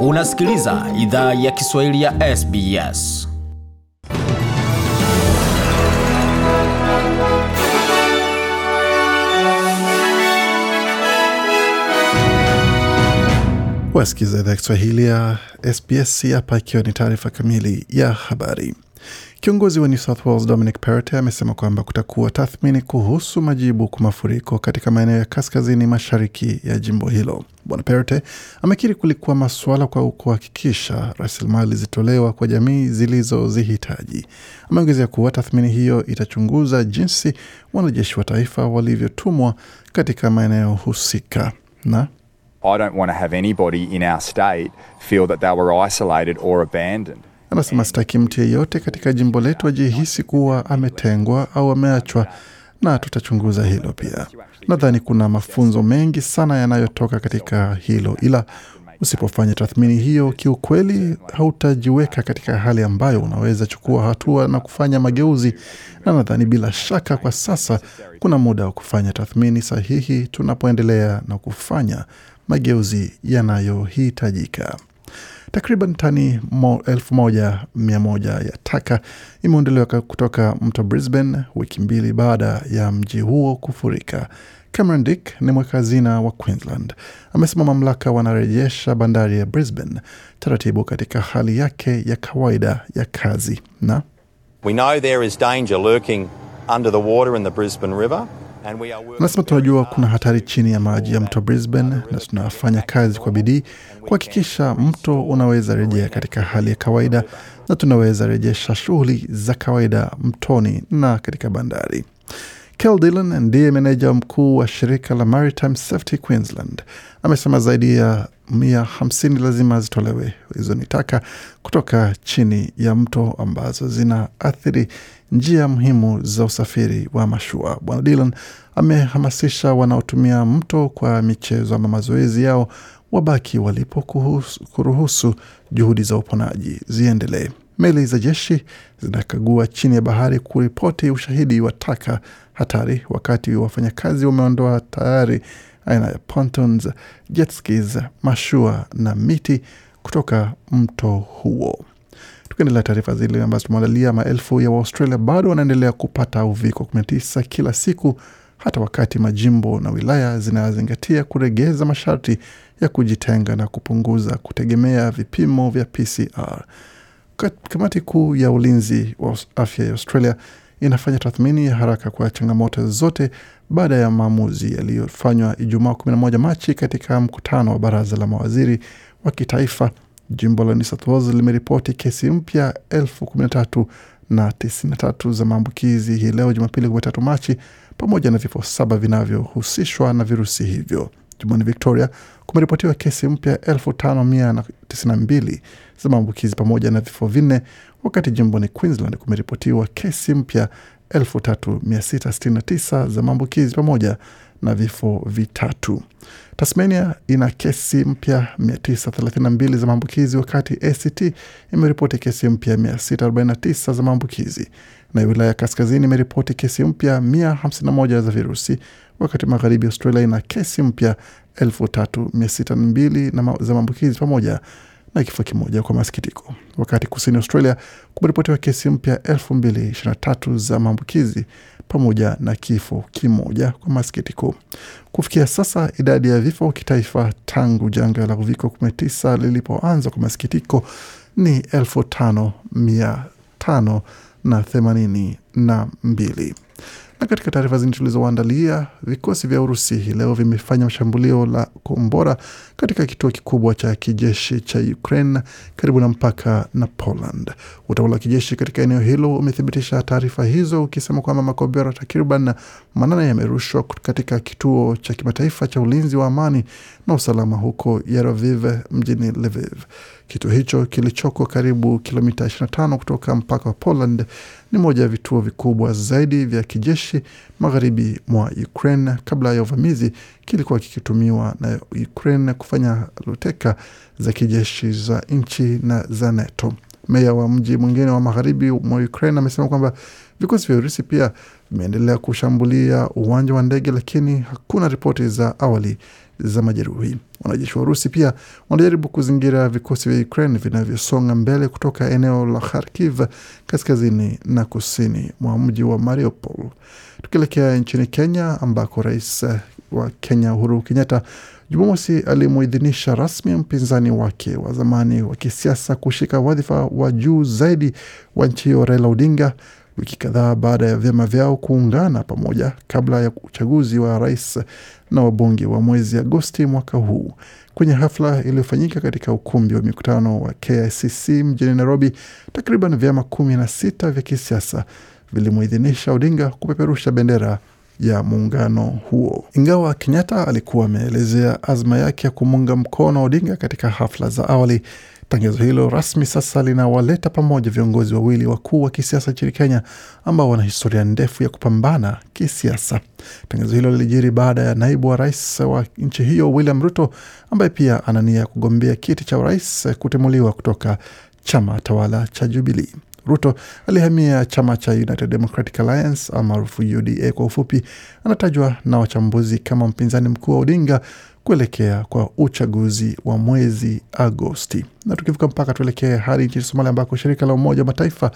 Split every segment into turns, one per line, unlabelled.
Unasikiliza idhaa ya Kiswahili ya SBS.
Wasikiza idhaa ya Kiswahili ya SBS hapa, ikiwa ni taarifa kamili ya habari. Kiongozi wa New South Wales Dominic Perrottet amesema kwamba kutakuwa tathmini kuhusu majibu kwa mafuriko katika maeneo ya kaskazini mashariki ya jimbo hilo. Bwana Perrottet amekiri kulikuwa masuala kwa kuhakikisha rasilimali zitolewa kwa jamii zilizozihitaji. Ameongezea kuwa tathmini hiyo itachunguza jinsi wanajeshi wa taifa walivyotumwa katika maeneo husika na
I don't want to have anybody in our state feel that they were isolated or abandoned.
Anasema sitaki mtu yeyote katika jimbo letu ajihisi kuwa ametengwa au ameachwa, na tutachunguza hilo pia. Nadhani kuna mafunzo mengi sana yanayotoka katika hilo, ila usipofanya tathmini hiyo, kiukweli hautajiweka katika hali ambayo unaweza chukua hatua na kufanya mageuzi. Na nadhani bila shaka, kwa sasa kuna muda wa kufanya tathmini sahihi tunapoendelea na kufanya mageuzi yanayohitajika. Takriban tani mo, elfu moja mia moja ya taka imeondolewa kutoka mto Brisbane wiki mbili baada ya mji huo kufurika. Cameron Dick ni mweka hazina wa Queensland amesema mamlaka wanarejesha bandari ya Brisbane taratibu katika hali yake ya kawaida ya kazi na
We know there is danger lurking under the water in the Brisbane River.
Anasema tunajua kuna hatari chini ya maji ya mto Brisbane na tunafanya kazi kwa bidii kuhakikisha mto unaweza rejea katika hali ya kawaida na tunaweza rejesha shughuli za kawaida mtoni na katika bandari. Kel Dillon ndiye meneja mkuu wa shirika la Maritime Safety Queensland amesema zaidi ya mia hamsini lazima zitolewe. Hizo ni taka kutoka chini ya mto ambazo zinaathiri njia muhimu za usafiri wa mashua. Bwana Dylan amehamasisha wanaotumia mto kwa michezo ama mazoezi yao wabaki walipo kuhusu, kuruhusu juhudi za uponaji ziendelee. Meli za jeshi zinakagua chini ya bahari kuripoti ushahidi wa taka hatari, wakati wafanyakazi wameondoa tayari aina ya pontons, jet skis, mashua na miti kutoka mto huo. Tukiendelea taarifa zile ambazo tumeandalia, maelfu ya Waustralia bado wanaendelea kupata uviko 19 kila siku, hata wakati majimbo na wilaya zinazingatia kuregeza masharti ya kujitenga na kupunguza kutegemea vipimo vya PCR. Kamati kuu ya ulinzi wa afya ya Australia inafanya tathmini ya haraka kwa changamoto zote baada ya maamuzi yaliyofanywa Ijumaa 11 Machi katika mkutano wa baraza la mawaziri wa kitaifa. Jimbo la New South Wales limeripoti kesi mpya elfu kumi na tatu na tisini na tatu za maambukizi hii leo Jumapili 13 Machi, pamoja na vifo saba vinavyohusishwa na virusi hivyo. Jimboni Victoria kumeripotiwa kesi mpya elfu tano mia na tisini na mbili za maambukizi pamoja na vifo vinne, wakati jimboni Queensland kumeripotiwa kesi mpya elfu tatu mia sita sitini na tisa za maambukizi pamoja na vifo vitatu. Tasmania ina kesi mpya 932 za maambukizi wakati ACT imeripoti kesi mpya 649 za maambukizi na wilaya ya kaskazini imeripoti kesi mpya 151 za virusi, wakati magharibi Australia ina kesi mpya 3602 za maambukizi pamoja na kifo kimoja kwa masikitiko, wakati kusini Australia kumeripotiwa kesi mpya 2023 za maambukizi pamoja na kifo kimoja kwa masikitiko. Kufikia sasa idadi ya vifo kitaifa tangu janga la uviko 19 lilipoanza kwa masikitiko ni elfu tano mia tano na themanini na mbili. Na katika taarifa zingine tulizoandalia, vikosi vya Urusi hii leo vimefanya shambulio la kombora katika kituo kikubwa cha kijeshi cha Ukraine karibu na mpaka na Poland. Utawala wa kijeshi katika eneo hilo umethibitisha taarifa hizo ukisema kwamba makombora takriban manane yamerushwa katika kituo cha kimataifa cha ulinzi wa amani na usalama huko Yaroviv mjini Lviv. Kituo hicho kilichoko karibu kilomita 25 kutoka mpaka wa Poland ni moja ya vituo vikubwa zaidi vya kijeshi magharibi mwa Ukraine. Kabla ya uvamizi, kilikuwa kikitumiwa na Ukraine kufanya luteka za kijeshi za nchi na za NATO. Meya wa mji mwingine wa magharibi mwa Ukraine amesema kwamba vikosi vya Urusi pia vimeendelea kushambulia uwanja wa ndege, lakini hakuna ripoti za awali za majeruhi. Wanajeshi wa Urusi pia wanajaribu kuzingira vikosi vya Ukraine vinavyosonga mbele kutoka eneo la Kharkiv kaskazini na kusini mwa mji wa Mariupol. Tukielekea nchini Kenya ambako rais wa Kenya Uhuru Kenyatta Jumamosi alimuidhinisha rasmi mpinzani wake wa zamani wa kisiasa kushika wadhifa wa juu zaidi wa nchi hiyo Raila Odinga wiki kadhaa baada ya vyama vyao kuungana pamoja kabla ya uchaguzi wa rais na wabunge wa mwezi Agosti mwaka huu. Kwenye hafla iliyofanyika katika ukumbi wa mikutano wa KICC mjini Nairobi, takriban vyama kumi na sita vya kisiasa vilimuidhinisha Odinga kupeperusha bendera ya muungano huo. Ingawa Kenyatta alikuwa ameelezea azma yake ya kumunga mkono Odinga katika hafla za awali, tangazo hilo rasmi sasa linawaleta pamoja viongozi wawili wakuu wa kisiasa nchini Kenya ambao wana historia ndefu ya kupambana kisiasa. Tangazo hilo lilijiri baada ya naibu wa rais wa nchi hiyo William Ruto, ambaye pia ana nia ya kugombea kiti cha urais, kutimuliwa kutoka chama tawala cha Jubilii. Ruto alihamia chama cha United Democratic Alliance almaarufu UDA kwa ufupi. Anatajwa na wachambuzi kama mpinzani mkuu wa Odinga kuelekea kwa uchaguzi wa mwezi Agosti. Na tukivuka mpaka tuelekee hadi nchini Somalia ambako shirika la Umoja wa Mataifa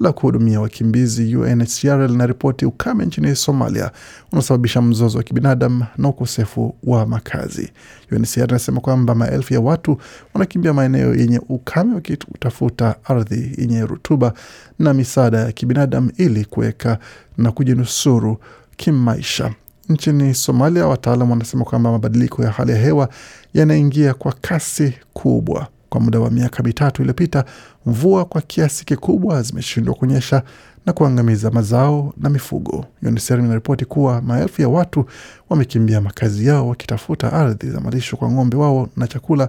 la kuhudumia wakimbizi UNHCR linaripoti ukame nchini Somalia unaosababisha mzozo wa kibinadamu na ukosefu wa makazi. UNHCR inasema kwamba maelfu ya watu wanakimbia maeneo yenye ukame wakitafuta ardhi yenye rutuba na misaada ya kibinadamu ili kuweka na kujinusuru kimaisha. Nchini Somalia, wataalam wanasema kwamba mabadiliko ya hali ya hewa yanaingia kwa kasi kubwa. Kwa muda wa miaka mitatu iliyopita, mvua kwa kiasi kikubwa zimeshindwa kunyesha na kuangamiza mazao na mifugo. UNICEF inaripoti kuwa maelfu ya watu wamekimbia makazi yao wakitafuta ardhi za malisho kwa ng'ombe wao na chakula,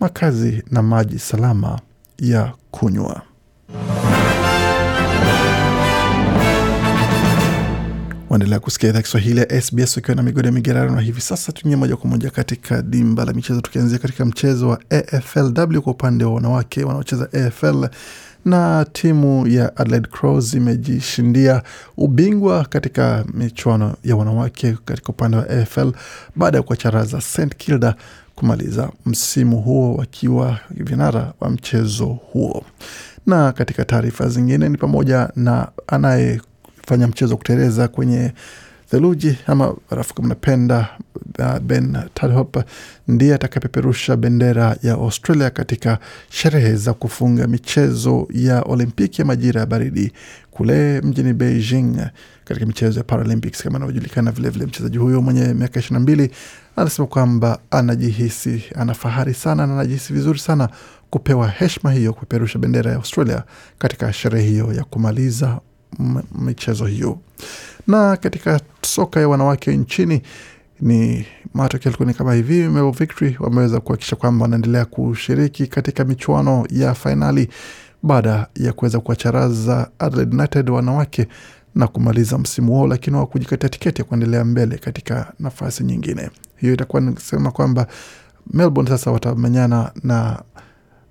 makazi na maji salama ya kunywa. Waendelea kusikia idhaa Kiswahili ya SBS ukiwa na migodi ya migerano, na hivi sasa tuingie moja kwa moja katika dimba la michezo, tukianzia katika mchezo wa AFLW kwa upande wa wanawake wanaocheza AFL na timu ya Adelaide Crows imejishindia ubingwa katika michuano ya wanawake katika upande wa AFL baada ya kuwacharaza St Kilda kumaliza msimu huo wakiwa vinara wa mchezo huo. Na katika taarifa zingine ni pamoja na anaye fanya mchezo wa kuteleza kwenye theluji ama barafu kama napenda. Ben Tadhop ndiye atakapeperusha bendera ya Australia katika sherehe za kufunga michezo ya Olimpiki ya majira ya baridi kule mjini Beijing katika michezo ya Paralympics kama anavyojulikana. Vilevile mchezaji huyo mwenye miaka ishirini na mbili anasema kwamba anajihisi ana fahari sana na anajihisi vizuri sana kupewa heshima hiyo kupeperusha bendera ya Australia katika sherehe hiyo ya kumaliza michezo hiyo. Na katika soka ya wanawake nchini ni matokeo yalikuwa ni kama hivi. Melbourne Victory wameweza kuhakikisha kwamba wanaendelea kushiriki katika michuano ya fainali baada ya kuweza kuwacharaza Adelaide United wanawake na kumaliza msimu wao, lakini hawakujikatia tiketi ya kuendelea mbele katika nafasi nyingine. Hiyo itakuwa nisema kwamba Melbourne sasa watamenyana na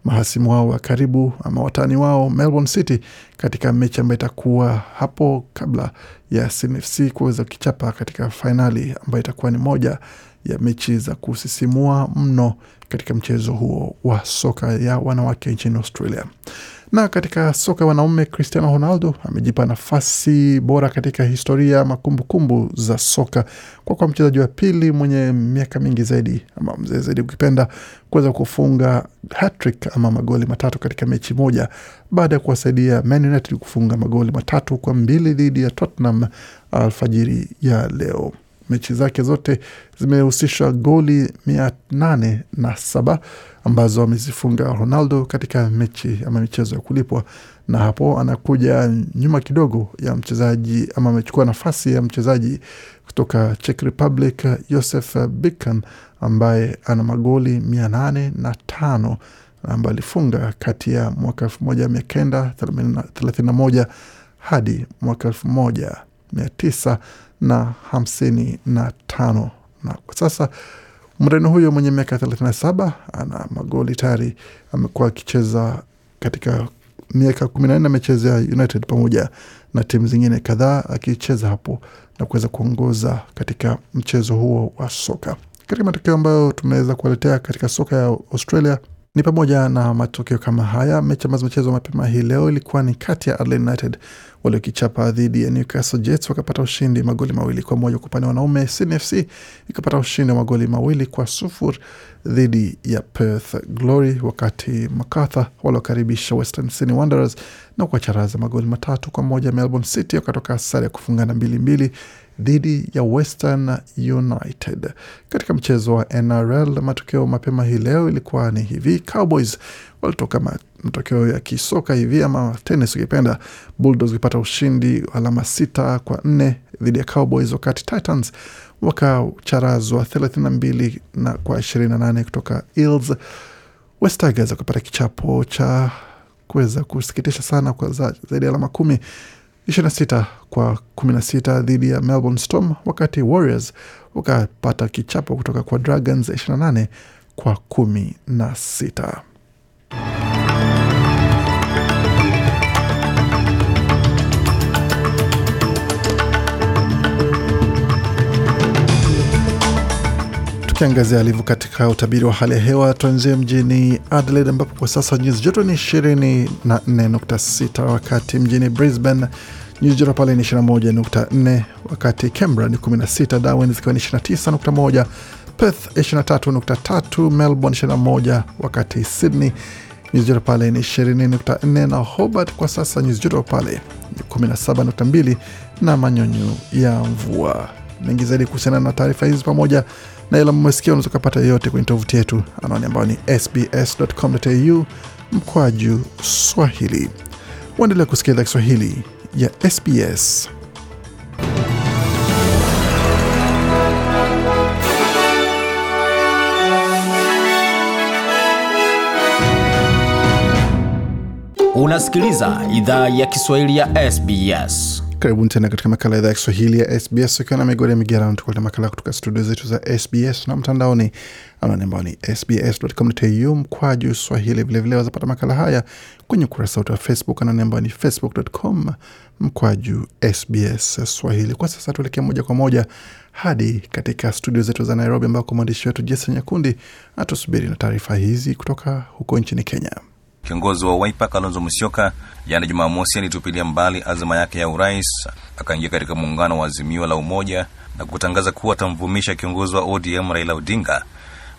mahasimu wao wa karibu ama watani wao Melbourne City katika mechi ambayo itakuwa hapo kabla ya snfc kuweza kichapa katika fainali ambayo itakuwa ni moja ya mechi za kusisimua mno katika mchezo huo wa soka ya wanawake nchini Australia. Na katika soka ya wanaume, Cristiano Ronaldo amejipa nafasi bora katika historia ama kumbukumbu za soka kwa kuwa mchezaji wa pili mwenye miaka mingi zaidi ama mzee zaidi ukipenda kuweza kufunga hattrick ama magoli matatu katika mechi moja baada ya kuwasaidia Man United kufunga magoli matatu kwa mbili dhidi ya Tottenham alfajiri ya leo. Mechi zake zote zimehusisha goli mia nane na saba ambazo amezifunga Ronaldo katika mechi ama michezo ya kulipwa, na hapo anakuja nyuma kidogo ya mchezaji ama amechukua nafasi ya mchezaji kutoka Czech Republic Josef Bican ambaye ana magoli mia nane na tano ambayo alifunga kati ya mwaka elfu moja mia kenda thelathini na moja hadi mwaka elfu moja mia tisa na hamsini na tano. Na kwa sasa Mreno huyo mwenye miaka 37 ana magoli tayari, amekuwa akicheza katika miaka kumi na nne amechezea United pamoja na timu zingine kadhaa akicheza hapo na kuweza kuongoza katika mchezo huo wa soka. Katika matokeo ambayo tumeweza kuwaletea katika soka ya Australia ni pamoja na matokeo kama haya. Mechi ambazo zimechezwa mapema hii leo ilikuwa ni kati ya Adelaide United waliokichapa dhidi ya Newcastle Jets wakapata ushindi magoli mawili kwa moja. Kwa upande wa wanaume, Sydney FC ikapata ushindi wa magoli mawili kwa sufuri dhidi ya Perth Glory, wakati Macarthur waliokaribisha Western Sydney Wanderers na kuwacharaza magoli matatu kwa moja. Melbourne City wakatoka sare ya kufungana mbili mbili dhidi ya Western United. Katika mchezo wa NRL, matokeo mapema hii leo ilikuwa ni hivi: Cowboys walitoka matokeo ya kisoka hivi ama tenis ukipenda, Bulldogs wakipata ushindi alama sita kwa nne dhidi ya Cowboys, wakati Titans wakacharazwa 32 na kwa 28 kutoka Eels. West Tigers wakapata kichapo cha kuweza kusikitisha sana kwa zaidi ya alama kumi 26 kwa 16 dhidi ya Melbourne Storm, wakati Warriors wakapata kichapo kutoka kwa Dragons 28 kwa 16. Tukiangazia alivyo katika utabiri wa hali ya hewa, tuanzie mjini Adelaide ambapo kwa sasa nyuzi joto ni 24.6, wakati mjini Brisbane nyuzi joto pale ni 21.4, wakati Canberra ni 16, Darwin zikiwa ni 29.1, Perth 23.3, Melbourne 21, wakati Sydney nyuzi joto pale ni 20.4 na Hobart kwa sasa nyuzi joto pale ni 17.2 na manyunyu ya mvua. Mengi zaidi kuhusiana na taarifa hizi pamoja na ila mmesikia, unaweza ukapata yoyote kwenye tovuti yetu, anwani ambayo ni sbs.com.au mkwaju Swahili. Waendelea kusikia idhaa Kiswahili ya SBS.
Unasikiliza idhaa ya Kiswahili ya SBS.
Karibuni tena katika makala ya idhaa ya Kiswahili ya SBS ukiwa na migodi ya migerano, tukuleta makala kutoka studio zetu za SBS na mtandaoni, anwani ambao ni sbs.com.au mkwaju swahili. Vilevile wazapata makala haya kwenye ukurasa wetu wa Facebook, anwani ambao ni facebook.com mkwaju SBS Swahili. Kwa sasa tuelekea moja kwa moja hadi katika studio zetu za Nairobi, ambako mwandishi wetu Jason Nyakundi atusubiri na taarifa hizi kutoka huko nchini Kenya.
Kiongozi wa Wiper Kalonzo Musyoka jana Jumamosi alitupilia mbali azma yake ya urais, akaingia katika muungano wa Azimio la Umoja na kutangaza kuwa atamvumisha kiongozi wa ODM Raila Odinga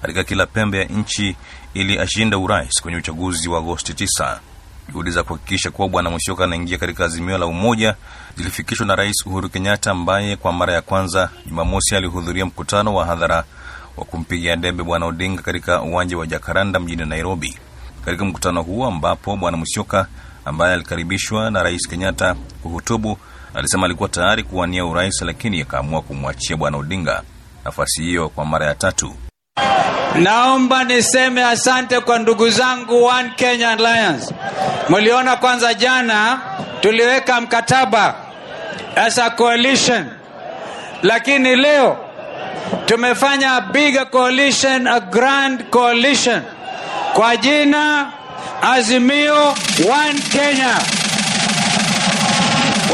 katika kila pembe ya nchi ili ashinde urais kwenye uchaguzi wa Agosti 9. Juhudi za kuhakikisha kuwa bwana Musyoka anaingia katika Azimio la Umoja zilifikishwa na Rais Uhuru Kenyatta ambaye kwa mara ya kwanza Jumamosi alihudhuria mkutano wa hadhara wa kumpigia debe bwana Odinga katika uwanja wa Jakaranda mjini Nairobi. Katika mkutano huo ambapo bwana Musyoka ambaye alikaribishwa na rais Kenyatta kuhutubu, alisema alikuwa tayari kuwania urais, lakini akaamua kumwachia bwana Odinga nafasi hiyo kwa mara ya tatu.
Naomba niseme asante kwa ndugu zangu One Kenya Alliance. Mliona kwanza, jana tuliweka mkataba as a coalition, lakini leo tumefanya a big coalition, a grand coalition kwa jina Azimio One Kenya.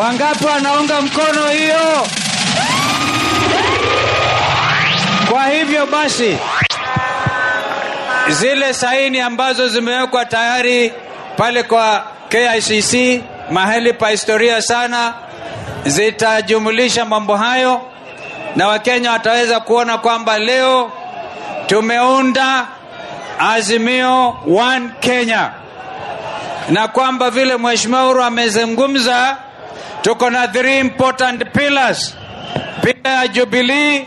Wangapi wanaunga mkono hiyo? Kwa hivyo basi, zile saini ambazo zimewekwa tayari pale kwa KICC, mahali pa historia sana, zitajumulisha mambo hayo, na Wakenya wataweza kuona kwamba leo tumeunda Azimio One Kenya, na kwamba vile Mheshimiwa Uhuru amezungumza, tuko na three important pillars: pila ya Jubilee,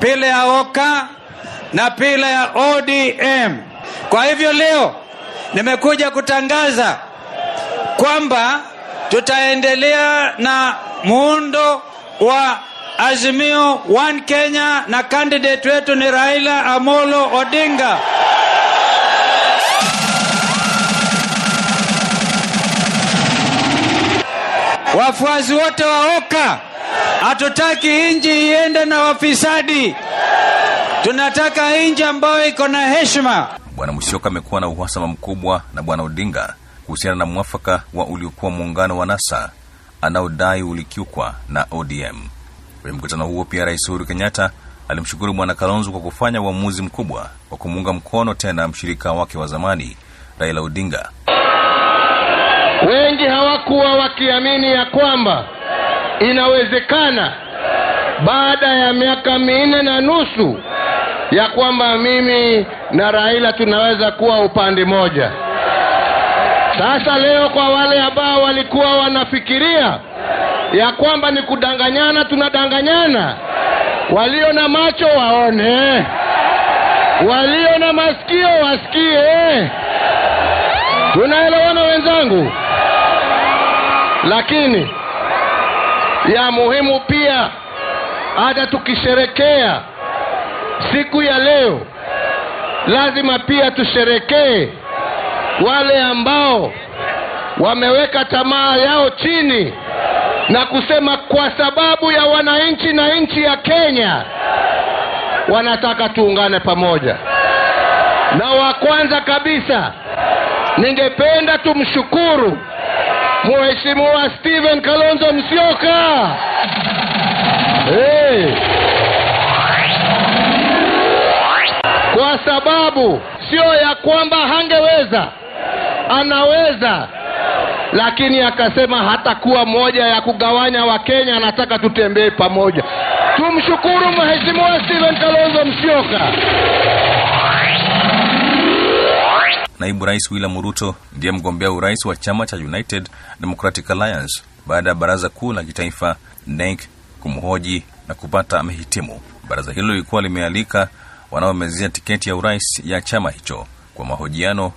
pila ya Oka na pila ya ODM. Kwa hivyo leo nimekuja kutangaza kwamba tutaendelea na muundo wa Azimio One Kenya na candidate wetu ni Raila Amolo Odinga. Wafuasi wote wa Oka, hatutaki nchi iende na wafisadi. Tunataka nchi ambayo iko na heshima.
Bwana Musyoka amekuwa na uhasama mkubwa na bwana Odinga kuhusiana na mwafaka wa uliokuwa muungano wa NASA anaodai ulikiukwa na ODM. Kwenye mkutano huo pia Rais Uhuru Kenyatta alimshukuru Bwana Kalonzo kwa kufanya uamuzi mkubwa wa kumuunga mkono tena mshirika wake wa zamani Raila Odinga.
Wengi hawakuwa wakiamini ya kwamba inawezekana baada ya miaka minne na nusu ya kwamba mimi na Raila tunaweza kuwa upande moja. Sasa leo, kwa wale ambao walikuwa wanafikiria ya kwamba ni kudanganyana, tunadanganyana. Walio na macho waone, walio na masikio wasikie. Tunaelewana wenzangu? Lakini ya muhimu pia, hata tukisherekea siku ya leo, lazima pia tusherekee wale ambao wameweka tamaa yao chini na kusema kwa sababu ya wananchi na nchi ya Kenya wanataka tuungane pamoja. Na wa kwanza kabisa ningependa tumshukuru Mheshimiwa Stephen Kalonzo Musyoka. Hey. Kwa sababu sio ya kwamba hangeweza, anaweza, lakini akasema hatakuwa moja ya kugawanya Wakenya, anataka tutembee pamoja. Tumshukuru Mheshimiwa Stephen Kalonzo Musyoka.
Naibu Rais William Ruto ndiye mgombea urais wa chama cha United Democratic Alliance baada ya baraza kuu la kitaifa NEC kumhoji na kupata amehitimu. Baraza hilo lilikuwa limealika wanaomezea tiketi ya urais ya chama hicho kwa mahojiano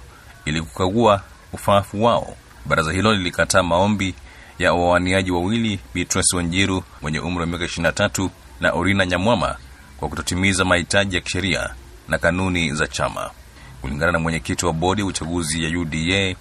ili kukagua ufaafu wao. Baraza hilo lilikataa maombi ya wawaniaji wawili, Beatrice Wanjiru mwenye umri wa miaka 23 na Orina Nyamwama kwa kutotimiza mahitaji ya kisheria na kanuni za chama. Kulingana na mwenyekiti wa bodi ya uchaguzi ya UDA,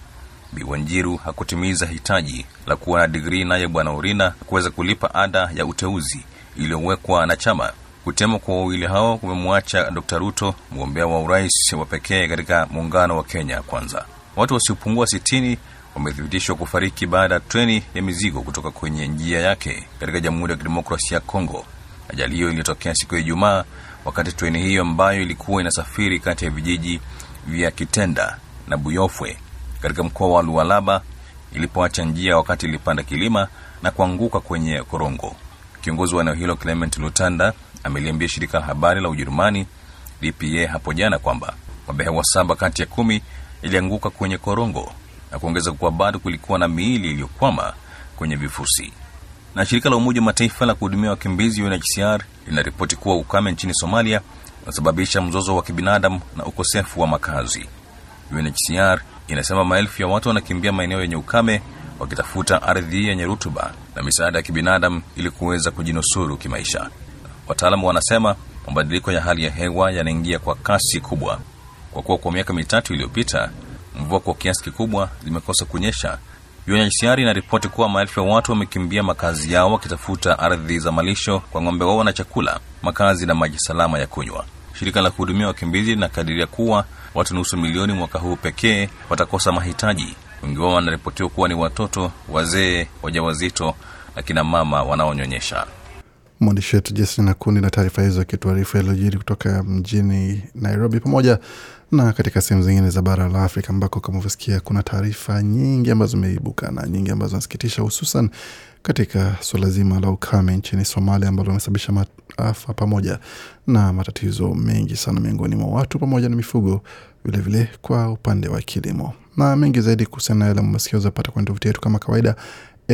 Bi Wanjiru hakutimiza hitaji la kuwa na digrii, naye Bwana Orina kuweza kulipa ada ya uteuzi iliyowekwa na chama. Kutemwa kwa wawili hao kumemwacha Dkt. Ruto mgombea wa urais wa pekee katika muungano wa Kenya Kwanza. Watu wasiopungua sitini wamethibitishwa kufariki baada ya treni ya mizigo kutoka kwenye njia yake katika Jamhuri ya Kidemokrasia ya Kongo. Ajali hiyo ilitokea siku ya Ijumaa wakati treni hiyo ambayo ilikuwa inasafiri kati ya vijiji vya Kitenda na Buyofwe katika mkoa wa Lualaba ilipoacha njia wakati ilipanda kilima na kuanguka kwenye korongo. Kiongozi wa eneo hilo Clement Lutanda ameliambia shirika la habari la Ujerumani DPA hapo jana kwamba mabehewa saba kati ya kumi ilianguka kwenye korongo na kuongeza kuwa bado kulikuwa na miili iliyokwama kwenye vifusi. Na shirika la Umoja wa Mataifa la kuhudumia wakimbizi UNHCR linaripoti kuwa ukame nchini Somalia unasababisha mzozo wa kibinadamu na ukosefu wa makazi. UNHCR inasema maelfu ya watu wanakimbia maeneo yenye ukame wakitafuta ardhi yenye rutuba na misaada ya kibinadamu ili kuweza kujinusuru kimaisha. Wataalamu wanasema mabadiliko ya hali ya hewa yanaingia kwa kasi kubwa, kwa kuwa kwa miaka mitatu iliyopita mvua kwa kiasi kikubwa zimekosa kunyesha. UNHCR inaripoti kuwa maelfu ya watu wamekimbia makazi yao wakitafuta ardhi za malisho kwa ng'ombe wao na chakula, makazi na maji salama ya kunywa. Shirika la kuhudumia wakimbizi linakadiria kuwa watu nusu milioni mwaka huu pekee watakosa mahitaji. Wengi wao wanaripotiwa kuwa ni watoto, wazee, wajawazito na kina mama wanaonyonyesha.
Mwandishi wetu Jason Nakundi na taarifa hizo akituarifu yaliyojiri kutoka mjini Nairobi pamoja na katika sehemu zingine za bara la Afrika ambako kama uvyosikia kuna taarifa nyingi ambazo zimeibuka na nyingi ambazo zinasikitisha, hususan katika suala zima la ukame nchini Somalia ambalo limesababisha maafa pamoja na matatizo mengi sana miongoni mwa watu pamoja na mifugo, vilevile vile kwa upande wa kilimo na mengi zaidi kuhusiana na yale mmesikia zapata kwenye tovuti yetu kama kawaida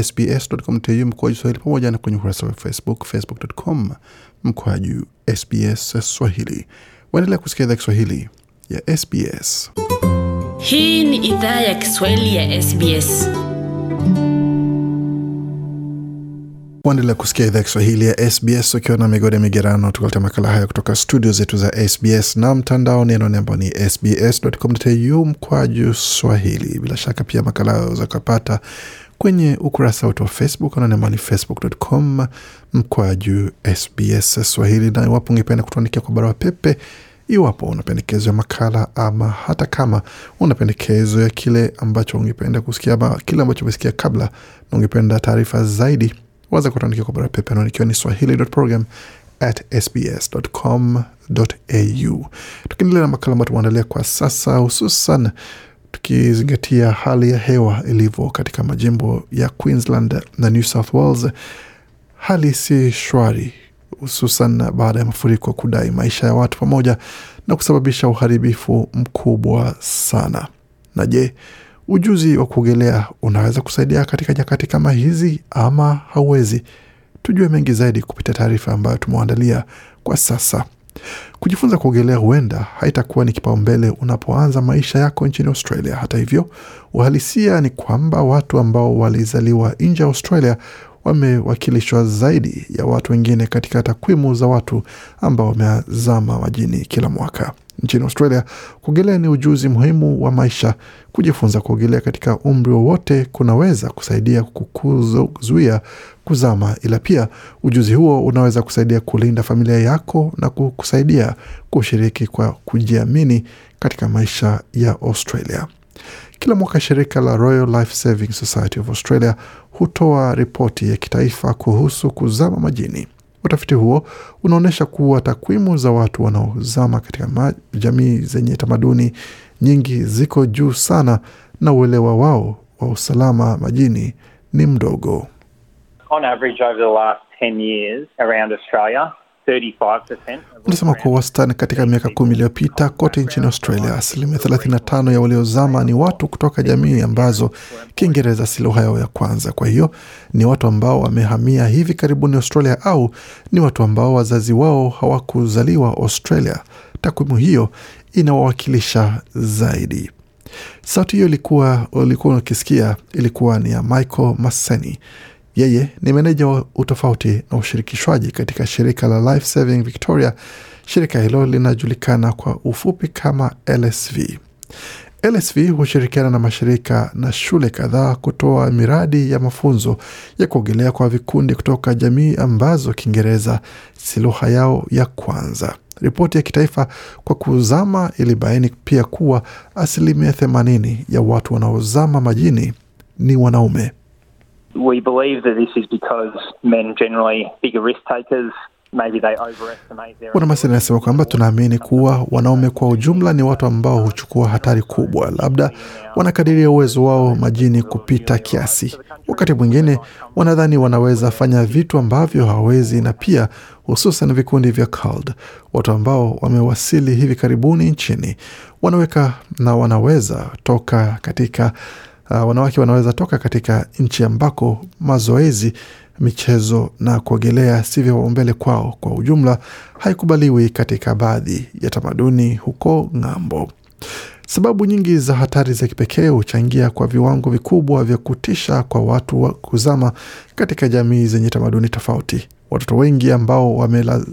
sbs.com.au mkoaju Swahili pamoja na kwenye ukurasa wa Facebook, facebook.com mkoaju SBS Swahili. Waendelea kusikia idhaa Kiswahili ya SBS.
Hii ni idhaa ya Kiswahili ya SBS.
Waendelea kusikia idhaa Kiswahili ya SBS ukiwa na migode migerano, tukaleta makala haya kutoka studio zetu za SBS na mtandaoni, anwani ambao ni sbs.com.au mkwaju Swahili. Bila shaka pia makala hayo waweza kupata kwenye ukurasa wetu wa Facebook ananema ni facebook.com mkwaju SBS Swahili, na iwapo ungependa kutuandikia kwa barua pepe Iwapo una pendekezo ya makala ama hata kama una pendekezo ya kile ambacho ungependa kusikia ama kile ambacho umesikia kabla na ungependa taarifa zaidi, waza kutuandikia kwa barua pepe anwani ikiwa ni swahili.program at sbs.com.au. Tukiendelea na makala ambayo tumeandalia kwa sasa, hususan tukizingatia hali ya hewa ilivyo katika majimbo ya Queensland na New South Wales, hali si shwari, hususan baada ya mafuriko kudai maisha ya watu pamoja na kusababisha uharibifu mkubwa sana. Na je, ujuzi wa kuogelea unaweza kusaidia katika nyakati kama hizi ama hauwezi? Tujue mengi zaidi kupitia taarifa ambayo tumewaandalia kwa sasa. Kujifunza kuogelea huenda haitakuwa ni kipaumbele unapoanza maisha yako nchini Australia. Hata hivyo, uhalisia ni kwamba watu ambao walizaliwa nje ya Australia wamewakilishwa zaidi ya watu wengine katika takwimu za watu ambao wamezama majini kila mwaka. Nchini Australia, kuogelea ni ujuzi muhimu wa maisha. Kujifunza kuogelea katika umri wowote kunaweza kusaidia kukuzuia kuzama, ila pia ujuzi huo unaweza kusaidia kulinda familia yako na kukusaidia kushiriki kwa kujiamini katika maisha ya Australia. Kila mwaka shirika la Royal Life Saving Society of Australia hutoa ripoti ya kitaifa kuhusu kuzama majini. Utafiti huo unaonyesha kuwa takwimu za watu wanaozama katika jamii zenye tamaduni nyingi ziko juu sana na uelewa wao wa usalama majini ni mdogo.
On average over the last 10 years around Australia, 35%
Unasema kwa wastani katika miaka kumi iliyopita kote nchini Australia, asilimia 35 ya waliozama ni watu kutoka jamii ambazo Kiingereza si lugha yao ya kwanza. Kwa hiyo ni watu ambao wamehamia hivi karibuni Australia au ni watu ambao wazazi wao hawakuzaliwa Australia. Takwimu hiyo inawawakilisha zaidi. Sauti hiyo ilikuwa ulikuwa ukisikia ilikuwa ni ya Michael Maseni. Yeye ni meneja wa utofauti na ushirikishwaji katika shirika la Life Saving Victoria. Shirika hilo linajulikana kwa ufupi kama LSV. LSV hushirikiana na mashirika na shule kadhaa kutoa miradi ya mafunzo ya kuogelea kwa vikundi kutoka jamii ambazo Kiingereza si lugha yao ya kwanza. Ripoti ya kitaifa kwa kuzama ilibaini pia kuwa asilimia 80 ya watu wanaozama majini ni wanaume.
We believe that this is because men generally bigger risk takers.
Bwana anasema kwamba tunaamini kuwa wanaume kwa ujumla ni watu ambao huchukua hatari kubwa, labda wanakadiria uwezo wao majini kupita kiasi. Wakati mwingine wanadhani wanaweza fanya vitu ambavyo hawawezi, na pia hususan vikundi vya CALD, watu ambao wamewasili hivi karibuni nchini, wanaweka na wanaweza toka katika uh, wanawake wanaweza toka katika nchi ambako mazoezi michezo na kuogelea si vipaumbele kwao. Kwa ujumla, haikubaliwi katika baadhi ya tamaduni huko ng'ambo. Sababu nyingi za hatari za kipekee huchangia kwa viwango vikubwa vya kutisha kwa watu wa kuzama katika jamii zenye tamaduni tofauti. Watoto wengi ambao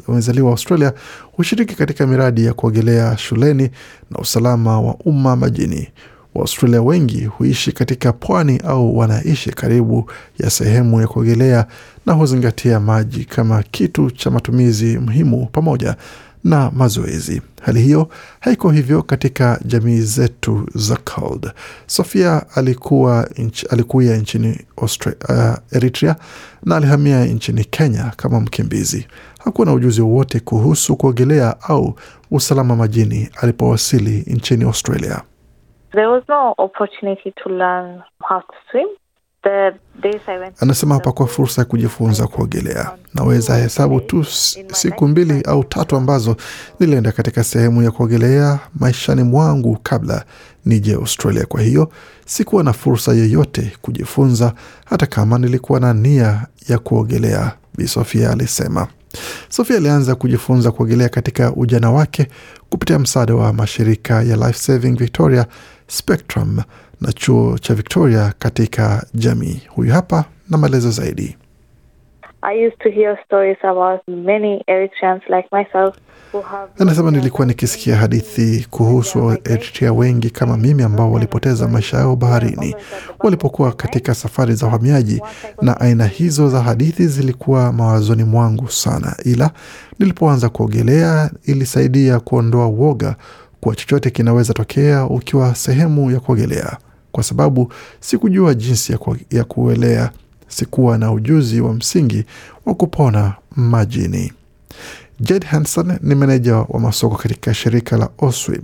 wamezaliwa Australia hushiriki katika miradi ya kuogelea shuleni na usalama wa umma majini. Waaustralia wengi huishi katika pwani au wanaishi karibu ya sehemu ya kuogelea na huzingatia maji kama kitu cha matumizi muhimu pamoja na mazoezi. Hali hiyo haiko hivyo katika jamii zetu za cold Sofia alikuwa inch, alikuya nchini Austria, uh, Eritrea na alihamia nchini Kenya kama mkimbizi. Hakuwa na ujuzi wowote kuhusu kuogelea au usalama majini alipowasili nchini Australia. Anasema
the
hapakuwa fursa ya kujifunza kuogelea. Naweza hesabu tu siku mbili au tatu ambazo nilienda katika sehemu ya kuogelea maishani mwangu kabla nije Australia. Kwa hiyo sikuwa na fursa yoyote kujifunza, hata kama nilikuwa na nia ya kuogelea, Bi Sofia alisema. Sofia alianza kujifunza kuogelea katika ujana wake kupitia msaada wa mashirika ya Life Saving Victoria, Spectrum na chuo cha Victoria katika jamii. Huyu hapa na maelezo zaidi.
I used to hear stories about many Eritreans like myself who have
Anasema nilikuwa nikisikia hadithi kuhusu Eritrea wengi kama mimi ambao walipoteza maisha yao baharini walipokuwa katika safari za uhamiaji, na aina hizo za hadithi zilikuwa mawazoni mwangu sana, ila nilipoanza kuogelea ilisaidia kuondoa uoga kuwa chochote kinaweza tokea ukiwa sehemu ya kuogelea, kwa sababu sikujua jinsi ya, ku, ya kuelea. Sikuwa na ujuzi wa msingi wa kupona majini. Jed Hanson ni meneja wa masoko katika shirika la Oswim.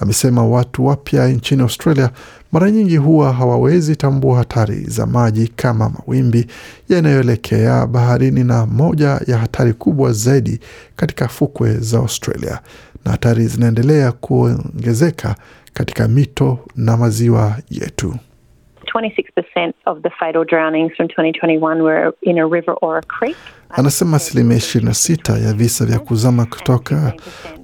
Amesema watu wapya nchini Australia mara nyingi huwa hawawezi tambua hatari za maji kama mawimbi yanayoelekea baharini, na moja ya hatari kubwa zaidi katika fukwe za Australia, na hatari zinaendelea kuongezeka katika mito na maziwa yetu.
26% of the fatal drownings from 2021 were in a river or a creek.
Anasema asilimia 26 ya visa vya kuzama kutoka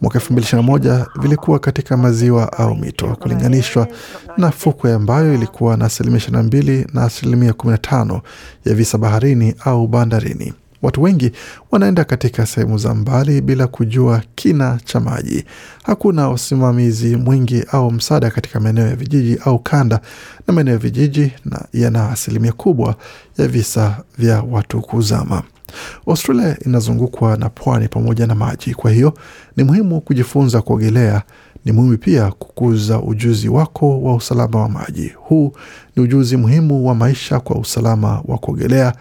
mwaka 2021 vilikuwa katika maziwa au mito, kulinganishwa na fukwe ambayo ilikuwa na asilimia 22 na asilimia 15 ya visa baharini au bandarini. Watu wengi wanaenda katika sehemu za mbali bila kujua kina cha maji. Hakuna usimamizi mwingi au msaada katika maeneo ya vijiji au kanda, na maeneo ya vijiji na yana asilimia kubwa ya visa vya watu kuzama. Australia inazungukwa na pwani pamoja na maji, kwa hiyo ni muhimu kujifunza kuogelea. Ni muhimu pia kukuza ujuzi wako wa usalama wa maji. Huu ni ujuzi muhimu wa maisha kwa usalama wa kuogelea,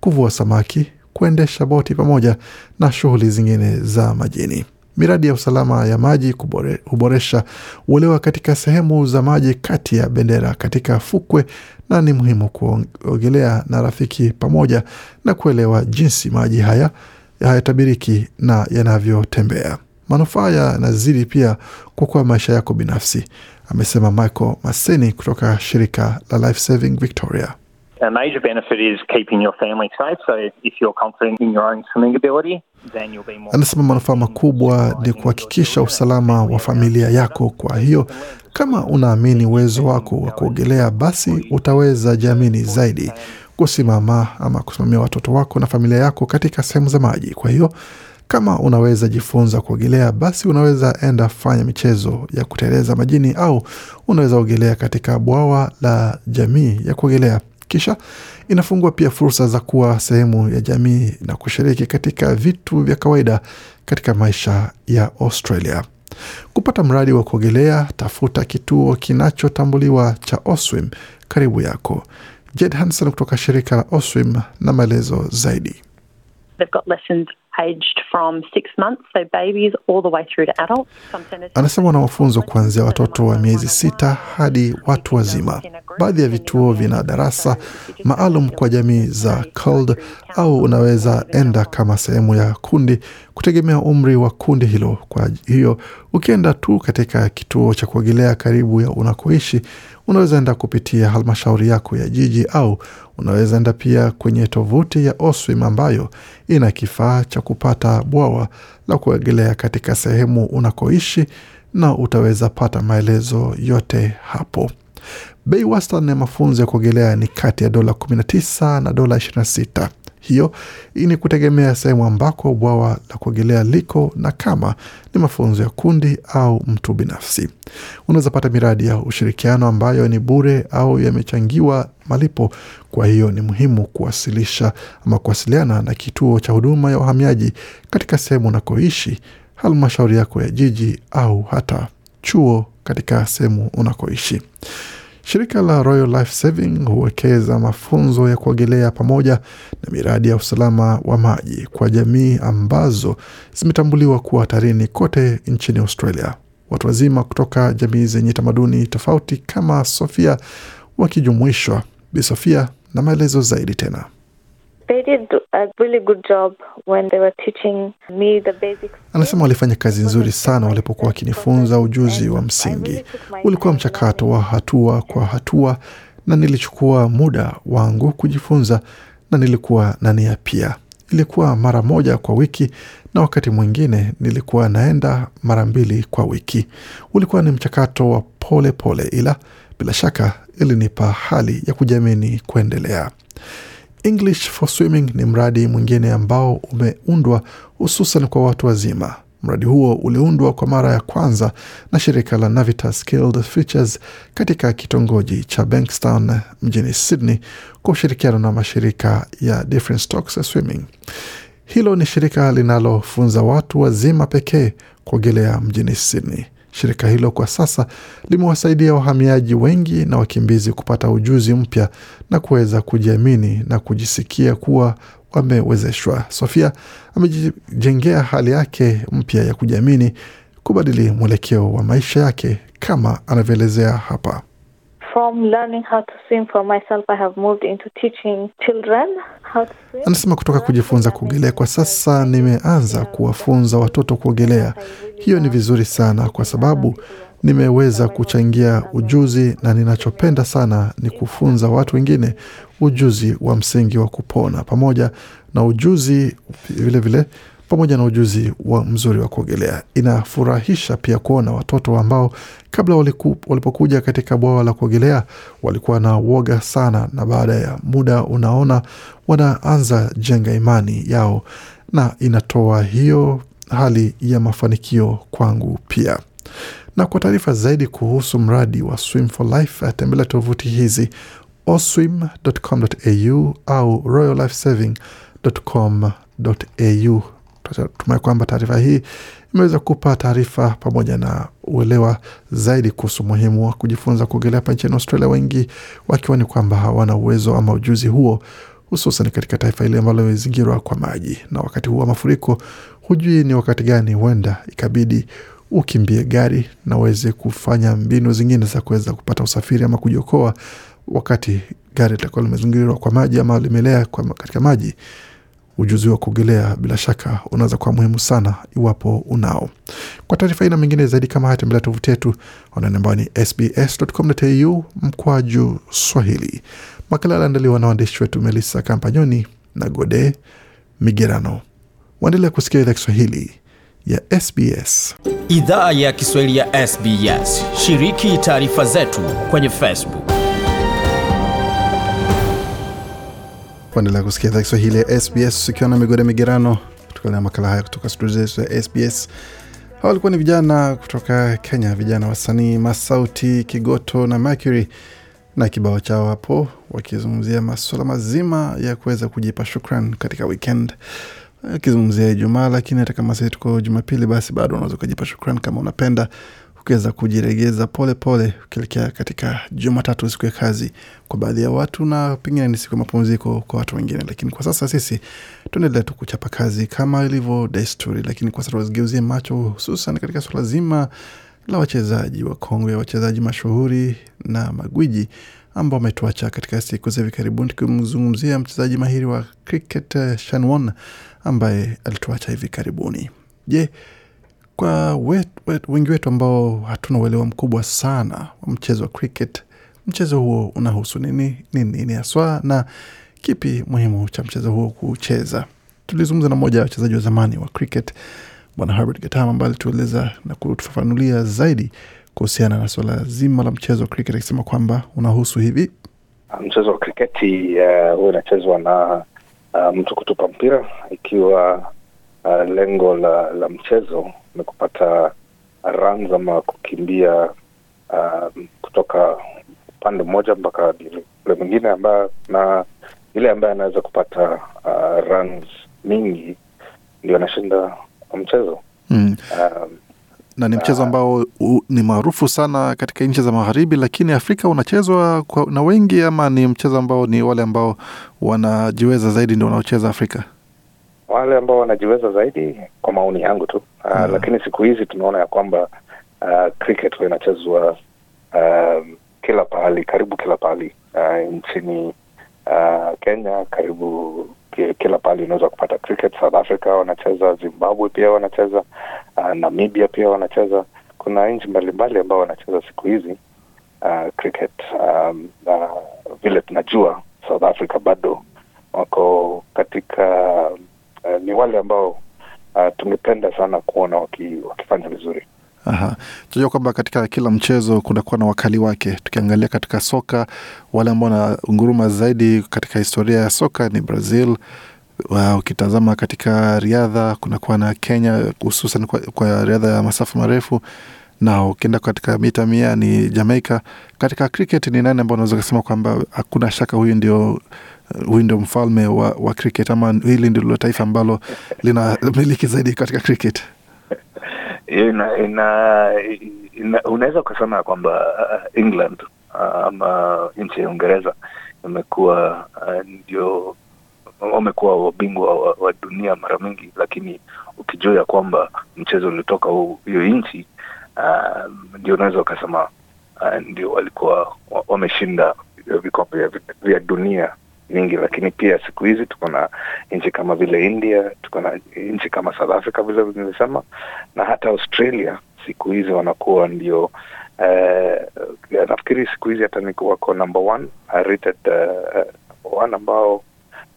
kuvua samaki, kuendesha boti pamoja na shughuli zingine za majini. Miradi ya usalama ya maji kubore, huboresha uelewa katika sehemu za maji kati ya bendera katika fukwe, na ni muhimu kuogelea na rafiki pamoja na kuelewa jinsi maji haya hayatabiriki na yanavyotembea. Manufaa yanazidi pia kuokoa maisha yako binafsi, amesema Michael Maseni kutoka shirika la Life Saving Victoria.
A major benefit is keeping your family safe. So if you're confident in your own swimming ability, then you'll be more.
Anasema manufaa makubwa ni kuhakikisha usalama wa familia yako. Kwa hiyo kama unaamini uwezo wako wa kuogelea, basi utaweza jiamini zaidi kusimama ama kusimamia watoto wako na familia yako katika sehemu za maji. Kwa hiyo kama unaweza jifunza kuogelea, basi unaweza enda fanya michezo ya kuteleza majini, au unaweza ogelea katika bwawa la jamii ya kuogelea. Kisha inafungua pia fursa za kuwa sehemu ya jamii na kushiriki katika vitu vya kawaida katika maisha ya Australia. Kupata mradi wa kuogelea, tafuta kituo kinachotambuliwa cha Oswim karibu yako. Jed Hanson kutoka shirika la Oswim na maelezo zaidi.
They've got lessons aged from six months, so babies all the way through to adults.
Anasema wana mafunzo kuanzia watoto wa miezi sita hadi watu wazima. Baadhi ya vituo vina darasa maalum kwa jamii za COLD au unaweza enda kama sehemu ya kundi kutegemea umri wa kundi hilo. Kwa hiyo ukienda tu katika kituo cha kuogelea karibu ya unakoishi, unaweza enda kupitia halmashauri yako ya jiji au unaweza enda pia kwenye tovuti ya Oswim ambayo ina kifaa cha kupata bwawa la kuogelea katika sehemu unakoishi na utaweza pata maelezo yote hapo. Bei wastani ya mafunzo ya kuogelea ni kati ya dola 19 na dola 26. Hiyo ni kutegemea sehemu ambako bwawa la kuogelea liko na kama ni mafunzo ya kundi au mtu binafsi. Unaweza pata miradi ya ushirikiano ambayo ni bure au yamechangiwa malipo. Kwa hiyo ni muhimu kuwasilisha ama kuwasiliana na kituo cha huduma ya uhamiaji katika sehemu unakoishi, halmashauri yako ya jiji au hata chuo katika sehemu unakoishi. Shirika la Royal Life Saving huwekeza mafunzo ya kuogelea pamoja na miradi ya usalama wa maji kwa jamii ambazo zimetambuliwa kuwa hatarini kote nchini Australia. Watu wazima kutoka jamii zenye tamaduni tofauti kama Sofia wakijumuishwa. Bi Sofia na maelezo zaidi tena. Anasema walifanya kazi nzuri sana walipokuwa wakinifunza ujuzi wa msingi. Ulikuwa mchakato wa hatua kwa hatua, na nilichukua muda wangu kujifunza, na nilikuwa na nia pia. Ilikuwa mara moja kwa wiki, na wakati mwingine nilikuwa naenda mara mbili kwa wiki. Ulikuwa ni mchakato wa pole pole, ila bila shaka ilinipa hali ya kujiamini kuendelea. English for Swimming ni mradi mwingine ambao umeundwa hususan kwa watu wazima. Mradi huo uliundwa kwa mara ya kwanza na shirika la Navitas Skilled Futures katika kitongoji cha Bankstown mjini Sydney kwa ushirikiano na mashirika ya Different Strokes Swimming. Hilo ni shirika linalofunza watu wazima pekee kuogelea mjini Sydney. Shirika hilo kwa sasa limewasaidia wahamiaji wengi na wakimbizi kupata ujuzi mpya na kuweza kujiamini na kujisikia kuwa wamewezeshwa. Sofia amejijengea hali yake mpya ya kujiamini, kubadili mwelekeo wa maisha yake kama anavyoelezea hapa. Anasema kutoka kujifunza kuogelea kwa sasa nimeanza kuwafunza watoto kuogelea. Hiyo ni vizuri sana kwa sababu nimeweza kuchangia ujuzi, na ninachopenda sana ni kufunza watu wengine ujuzi wa msingi wa kupona pamoja na ujuzi vilevile vile, pamoja na ujuzi wa mzuri wa kuogelea. Inafurahisha pia kuona watoto ambao kabla waliku, walipokuja katika bwawa la kuogelea walikuwa na woga sana, na baada ya muda unaona wanaanza jenga imani yao, na inatoa hiyo hali ya mafanikio kwangu pia. Na kwa taarifa zaidi kuhusu mradi wa Swim for Life, tembelea tovuti hizi oswim.com.au au royallifesaving.com.au. Tumai kwamba taarifa hii imeweza kupa taarifa pamoja na uelewa zaidi kuhusu umuhimu wa kujifunza kuogelea hapa nchini Australia, wengi wakiwa ni kwamba hawana uwezo ama ujuzi huo, hususan katika taifa hili ambalo limezingirwa kwa maji, na wakati huu wa mafuriko hujui ni wakati gani huenda ikabidi ukimbie gari na uweze kufanya mbinu zingine za kuweza kupata usafiri ama kujiokoa wakati gari litakuwa limezingirwa kwa maji ama limelea katika maji. Ujuzi wa kuogelea bila shaka unaweza kuwa muhimu sana iwapo unao. Kwa taarifa hii na mengine zaidi kama haya, tembelea tovuti yetu anwani ambayo ni sbs.com.au mkwaju Swahili. Makala yaliandaliwa na waandishi wetu Melissa Kampanyoni na Gode Migerano. Waendelea kusikia idhaa Kiswahili ya SBS.
Idhaa ya Kiswahili ya SBS. Shiriki taarifa zetu kwenye Facebook.
Kuendelea kusikia idhaa Kiswahili ya SBS ukiwa na migode migerano, tukalea makala haya kutoka studio zetu ya SBS. Hawa walikuwa ni vijana kutoka Kenya, vijana wasanii Masauti, Kigoto na Mercury. Na kibao chao hapo, wakizungumzia masuala mazima ya kuweza kujipa shukran katika weekend. Akizungumzia Ijumaa, lakini hata kama sisi tuko Jumapili, basi bado unaweza ukajipa shukran kama unapenda, ukiweza kujiregeza pole pole ukielekea katika Jumatatu, siku ya kazi kwa baadhi ya watu, na pengine ni siku ya mapumziko kwa watu wengine. Lakini kwa sasa sisi tuendelea tu kuchapa kazi kama ilivyo desturi, lakini kwa sasa tuzigeuzie macho hususan katika suala zima la wachezaji wa kongwe, wachezaji mashuhuri na magwiji ambao wametuacha katika siku za hivi karibuni, tukimzungumzia mchezaji mahiri wa cricket Shane Warne ambaye alituacha hivi karibuni. Je, kwa wet, wet, wengi wetu ambao hatuna uelewa mkubwa sana wa mchezo wa cricket, mchezo huo unahusu nini nini nini haswa na kipi muhimu cha mchezo huo kucheza? Tulizungumza na mmoja wa wachezaji wa zamani wa cricket Bwana Herbert Gatama ambaye alitueleza na kutufafanulia zaidi kuhusiana na suala zima la mchezo wa cricket akisema kwamba unahusu hivi
Mchezo wa kriketi huwa uh, inachezwa na uh, mtu kutupa mpira ikiwa uh, lengo la, la mchezo ni kupata runs ama kukimbia uh, kutoka upande mmoja mpaka ule mwingine, ambayo na yule ambaye anaweza kupata uh, runs mingi ndio anashinda mchezo
mm.
um,
na ni mchezo ambao u, ni maarufu sana katika nchi za magharibi, lakini Afrika unachezwa kwa, na wengi ama ni mchezo ambao ni wale ambao wanajiweza zaidi ndio wanaocheza Afrika?
Wale ambao wanajiweza zaidi, kwa maoni yangu tu uh, mm. Lakini siku hizi tunaona ya kwamba uh, cricket inachezwa uh, kila pahali, karibu kila pahali uh, nchini uh, Kenya, karibu kila pahali unaweza kupata cricket. South Africa wanacheza, Zimbabwe pia wanacheza, uh, Namibia pia wanacheza. Kuna nchi mbalimbali ambao wanacheza siku hizi uh, cricket um, uh, vile tunajua South Africa bado wako katika uh, ni wale ambao uh, tungependa sana kuona waki, wakifanya vizuri.
Tunajua kwamba katika kila mchezo kunakuwa na wakali wake. Tukiangalia katika soka, wale ambao na nguruma zaidi katika historia ya soka ni Brazil. Wa- Ukitazama katika riadha kunakuwa na Kenya hususan kwa, kwa riadha ya masafa marefu, na ukienda katika mita mia ni Jamaica. Katika cricket ni nani ambao unaweza kusema kwamba hakuna shaka huyu ndio huyu ndio mfalme wa, wa cricket ama hili ndilo taifa ambalo linamiliki zaidi katika cricket?
ina, ina, ina, unaweza ukasema kwamba uh, England uh, ama nchi ya Uingereza imekuwa uh, ndio wamekuwa wabingwa wa, wa dunia mara mingi, lakini ukijua ya kwamba mchezo ulitoka hiyo nchi uh, ndio unaweza ukasema uh, ndio walikuwa wameshinda vikombe vya dunia mingi, lakini pia siku hizi tuko na nchi kama vile India, tuko na nchi kama South Africa vile nimesema, na hata Australia siku hizi wanakuwa ndio uh, nafikiri siku hizi hata wako number one uh, rated uh, one ambao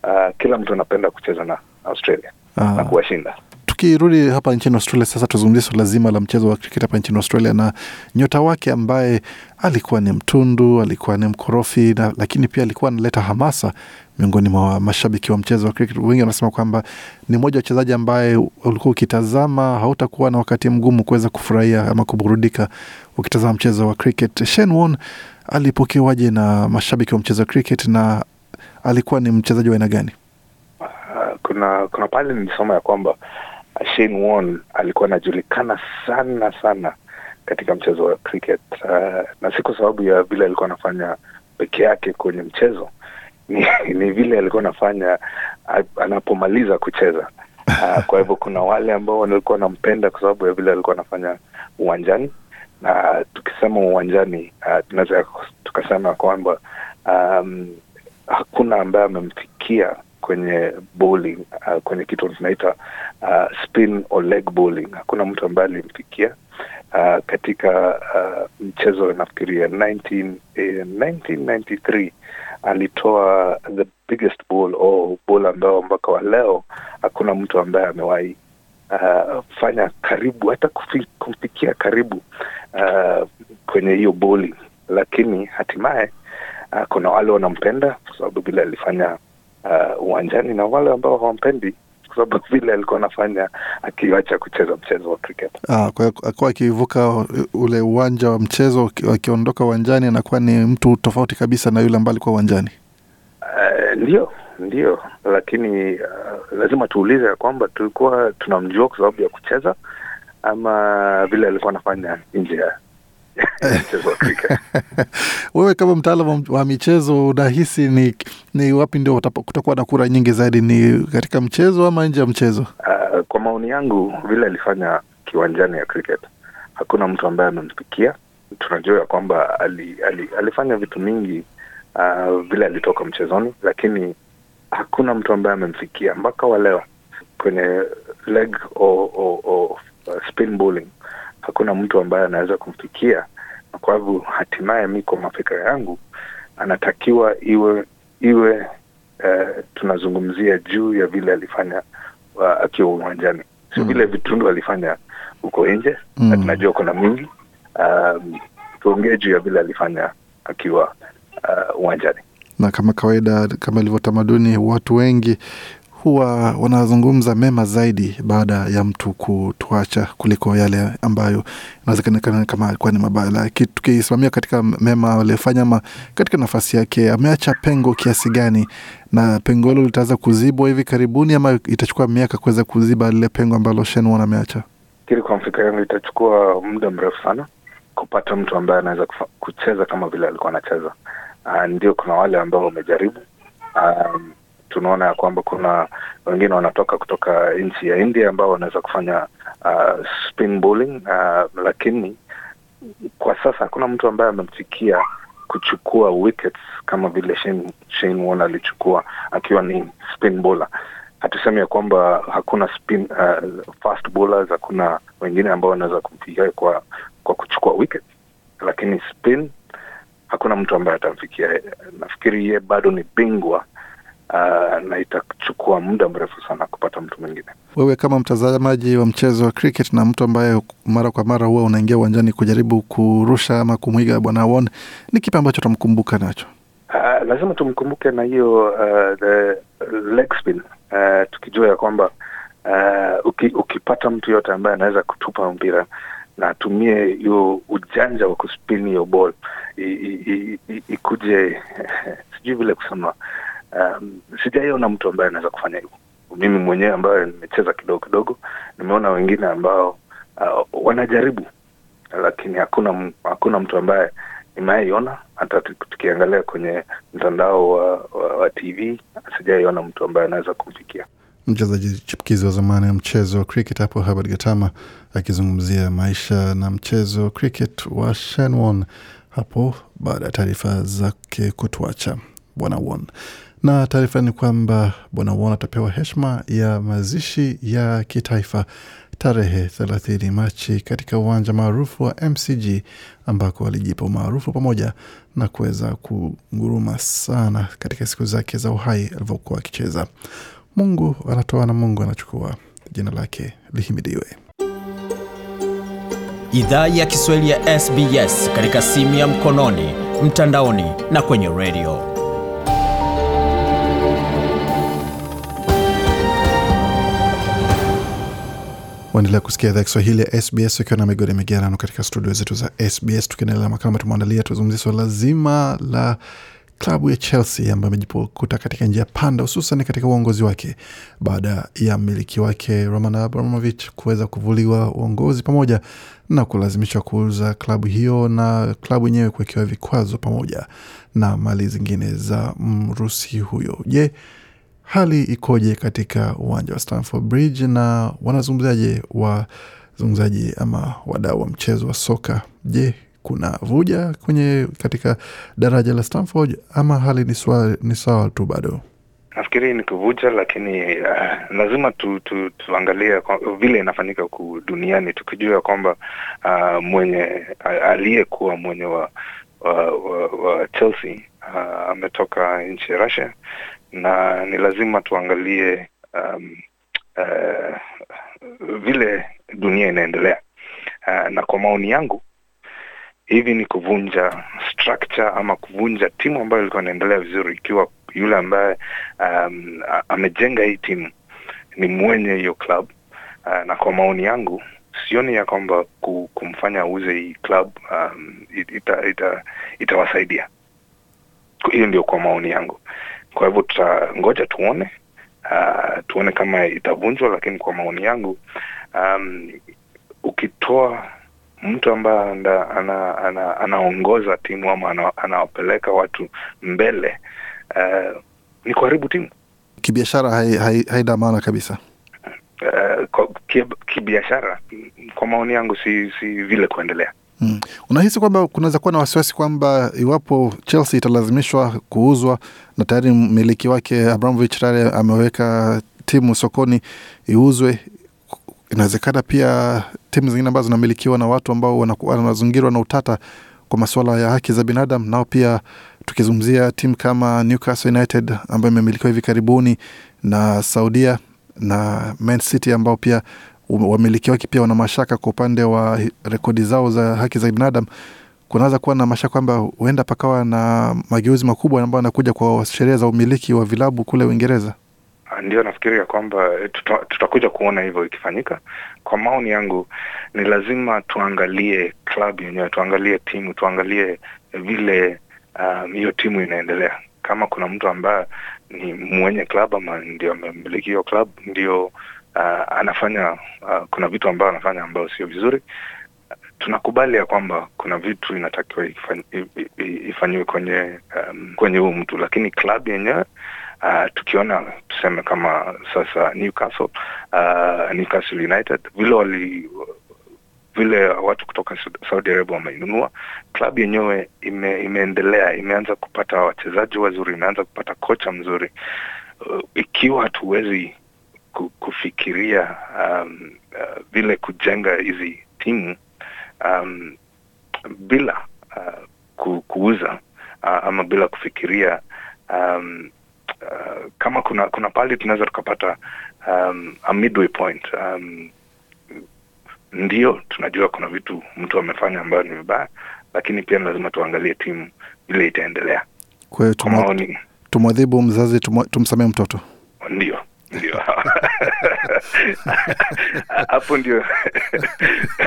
uh, kila mtu anapenda kucheza na Australia
Ah.
na kuwashinda.
Tukirudi hapa nchini Australia sasa, tuzungumzie suala zima la mchezo wa cricket hapa nchini Australia na nyota wake ambaye alikuwa ni mtundu, alikuwa ni mkorofi na, lakini pia alikuwa analeta hamasa miongoni mwa mashabiki wa mchezo wa cricket. Wengi wanasema kwamba ni mmoja wa wachezaji ambaye ulikuwa ukitazama hautakuwa na wakati mgumu kuweza kufurahia ama kuburudika ukitazama mchezo wa cricket. Shane Warne alipokewaje na mashabiki wa mchezo wa cricket na alikuwa ni mchezaji wa aina gani?
Uh, kuna kuna pale nilisoma ya kwamba Shane Warne alikuwa anajulikana sana sana katika mchezo wa cricket. Uh, na si kwa sababu ya vile alikuwa anafanya peke yake kwenye mchezo ni, ni vile alikuwa anafanya anapomaliza kucheza. Uh, kwa hivyo kuna wale ambao walikuwa wanampenda kwa sababu ya vile alikuwa anafanya uwanjani. Na tukisema uwanjani uh, tunaweza tukasema kwamba um, hakuna ambaye amemfikia kwenye bowling uh, kwenye kitu tunaita uh, spin or leg bowling. Hakuna mtu ambaye alimfikia uh, katika uh, mchezo nafikiria 19, eh, 1993 alitoa the biggest ball or ball ambao mpaka wa leo hakuna mtu ambaye amewahi uh, fanya karibu hata kumfikia karibu uh, kwenye hiyo bowling, lakini hatimaye uh, kuna wale wanampenda kwa sababu vile alifanya uh, uwanjani na wale ambao hawampendi kwa sababu vile alikuwa anafanya akiacha kucheza mchezo wa cricket.
Ah, kwa hiyo akuwa akivuka ule uwanja wa mchezo akiondoka uwanjani anakuwa ni mtu tofauti kabisa na yule ambaye alikuwa uwanjani.
Uh, ndio ndio, lakini uh, lazima tuulize ya kwamba tulikuwa tunamjua kwa sababu ya kucheza ama vile alikuwa anafanya nje ya mchezo wa cricket.
Wewe kama mtaalamu wa michezo unahisi ni, ni wapi ndio kutakuwa na kura nyingi zaidi, ni katika mchezo ama nje ya mchezo?
Uh, kwa maoni yangu vile alifanya kiwanjani ya cricket, hakuna mtu ambaye amemfikia. Tunajua ya kwamba ali, ali, alifanya vitu mingi uh, vile alitoka mchezoni, lakini hakuna mtu ambaye amemfikia mpaka wa leo kwenye leg o, o, o, spin bowling. Hakuna mtu ambaye anaweza kumfikia, na kwa hivyo hatimaye mi kwa mafikira yangu anatakiwa iwe iwe uh, tunazungumzia juu ya vile alifanya uh, akiwa uwanjani, sio vile vitundu alifanya huko nje
Mm.
na tunajua kuna mingi um, tuongee juu ya vile alifanya akiwa uh, uwanjani.
Na kama kawaida, kama ilivyo tamaduni, watu wengi huwa wanazungumza mema zaidi baada ya mtu kutuacha kuliko yale ambayo inawezekana kama alikuwa ni mabaya. Tukisimamia katika mema aliyofanya, ama katika nafasi yake ameacha pengo kiasi gani, na pengo hilo litaweza kuzibwa hivi karibuni ama itachukua miaka kuweza kuziba lile pengo ambalo Shenwan ameacha?
Kili kwa mfika yangu itachukua muda mrefu sana kupata mtu ambaye anaweza kucheza kama vile alikuwa anacheza. Uh, ndio kuna wale ambao wamejaribu. Um, tunaona ya kwamba kuna wengine wanatoka kutoka nchi ya India ambao wanaweza kufanya uh, spin bowling uh, lakini kwa sasa hakuna mtu ambaye amemfikia kuchukua wickets kama vile Shane, Shane Warne alichukua akiwa ni spin bowler. Hatusemi ya kwamba hakuna spin uh, fast bowlers, hakuna wengine ambao wanaweza kumfikia kwa kwa kuchukua wickets, lakini spin hakuna mtu ambaye atamfikia. Nafikiri ye bado ni bingwa uh, na itachukua muda mrefu sana kupata mtu mwingine.
Wewe kama mtazamaji wa mchezo wa cricket na mtu ambaye mara kwa mara huwa unaingia uwanjani kujaribu kurusha ama kumwiga bwana Won, ni kipi ambacho utamkumbuka nacho?
Uh, lazima tumkumbuke na hiyo uh, the leg spin uh, tukijua ya kwamba uh, uki, ukipata mtu yote ambaye anaweza kutupa mpira na atumie hiyo ujanja wa kuspin hiyo ball ikuje sijui vile kusema um, sijaiona mtu ambaye anaweza kufanya hivyo. Mimi mwenyewe ambayo nimecheza kidogo kidogo nimeona wengine ambao uh, wanajaribu lakini hakuna hakuna mtu ambaye nimaiona hata tukiangalia kwenye mtandao wa, wa, wa tv sijaiona mtu ambaye anaweza kumfikia.
Mchezaji chipukizi wa zamani wa mchezo wa cricket hapo Herbert Gatama akizungumzia maisha na mchezo wa cricket wa Shenwon hapo baada ya taarifa zake kutuacha bwana Won. Na taarifa ni kwamba bwana Won atapewa heshima ya mazishi ya kitaifa tarehe 30 Machi katika uwanja maarufu wa MCG ambako alijipa umaarufu pamoja na kuweza kunguruma sana katika siku zake za uhai alivyokuwa akicheza. Mungu anatoa na Mungu anachukua. Jina lake lihimidiwe.
Idhaa ya Kiswahili ya SBS katika simu ya mkononi, mtandaoni na kwenye redio.
Waendelea kusikia idhaa Kiswahili ya SBS ukiwa na migodi migerano katika studio zetu za SBS, tukiendelea makala tumeandalia. Tuzungumzia swala zima la klabu ya Chelsea ambayo amejikuta katika njia panda, hususan katika uongozi wake baada ya mmiliki wake Roman Abramovich kuweza kuvuliwa uongozi pamoja na kulazimishwa kuuza klabu hiyo na klabu yenyewe kuwekewa vikwazo pamoja na mali zingine za Mrusi huyo. Je, hali ikoje katika uwanja wa Stamford Bridge na wanazungumzaje wazungumzaji ama wadau wa mchezo wa soka? Je, kuna vuja kwenye katika daraja la Stamford ama hali ni sawa ni sawa tu bado?
Nafikiri ni kuvuja, lakini uh, lazima tu, tu, tuangalie vile inafanyika ku duniani tukijua kwamba uh, mwenye aliyekuwa mwenye wa, wa, wa, wa Chelsea uh, ametoka nchi ya Russia na ni lazima tuangalie um, uh, vile dunia inaendelea uh, na kwa maoni yangu hivi ni kuvunja structure ama kuvunja timu ambayo ilikuwa inaendelea vizuri, ikiwa yule ambaye um, amejenga hii timu ni mwenye hiyo club uh, na kwa maoni yangu sioni ya kwamba kumfanya auze hii club um, ita, ita, itawasaidia. Hiyo ndio kwa maoni yangu. Kwa hivyo tutangoja tuone, uh, tuone kama itavunjwa, lakini kwa maoni yangu um, ukitoa mtu ambaye ana, ana, anaongoza timu ama anawapeleka watu mbele uh, ni kuharibu timu
kibiashara. Haina hai, hai maana kabisa.
Uh, kibiashara kwa maoni yangu si, si vile kuendelea.
Hmm. Unahisi kwamba kunaweza kuwa na wasiwasi kwamba iwapo Chelsea italazimishwa kuuzwa na tayari mmiliki wake Abramovich tayari ameweka timu sokoni iuzwe, inawezekana pia timu zingine ambazo zinamilikiwa na watu ambao wanazingirwa na utata kwa masuala ya haki za binadamu, nao pia tukizungumzia timu kama Newcastle United ambayo imemilikiwa hivi karibuni na Saudia na Man City ambao pia wamiliki wake pia wana mashaka kwa upande wa rekodi zao za haki za binadamu. Kunaweza kuwa na mashaka kwamba huenda pakawa na mageuzi makubwa ambayo anakuja kwa sheria za umiliki wa vilabu kule Uingereza.
Ndio nafikiria kwamba tuta, tutakuja kuona hivyo ikifanyika. Kwa maoni yangu, ni lazima tuangalie klabu yenyewe, tuangalie timu, tuangalie vile hiyo um, timu inaendelea. Kama kuna mtu ambaye ni mwenye klabu ama ndio amemiliki hiyo klabu, ndio uh, anafanya uh, kuna vitu ambayo anafanya ambayo sio vizuri, tunakubali ya kwamba kuna vitu inatakiwa ifanyiwe kwenye um, kwenye huu mtu, lakini klabu yenyewe Uh, tukiona tuseme kama sasa Newcastle, uh, Newcastle United vile wali vile watu kutoka Saudi Arabia wameinunua klabu yenyewe, ime, imeendelea imeanza kupata wachezaji wazuri, imeanza kupata kocha mzuri. Uh, ikiwa hatuwezi kufikiria um, uh, vile kujenga hizi timu um, bila uh, ku, kuuza uh, ama bila kufikiria um, uh, kama kuna kuna pahali tunaweza tukapata um, a midway point um, ndio tunajua kuna vitu mtu amefanya ambayo ni vibaya lakini pia lazima tuangalie timu vile itaendelea
Kwa hiyo tumwadhibu mzazi, tumsamee mtoto.
ndio ndio. Hapo ndio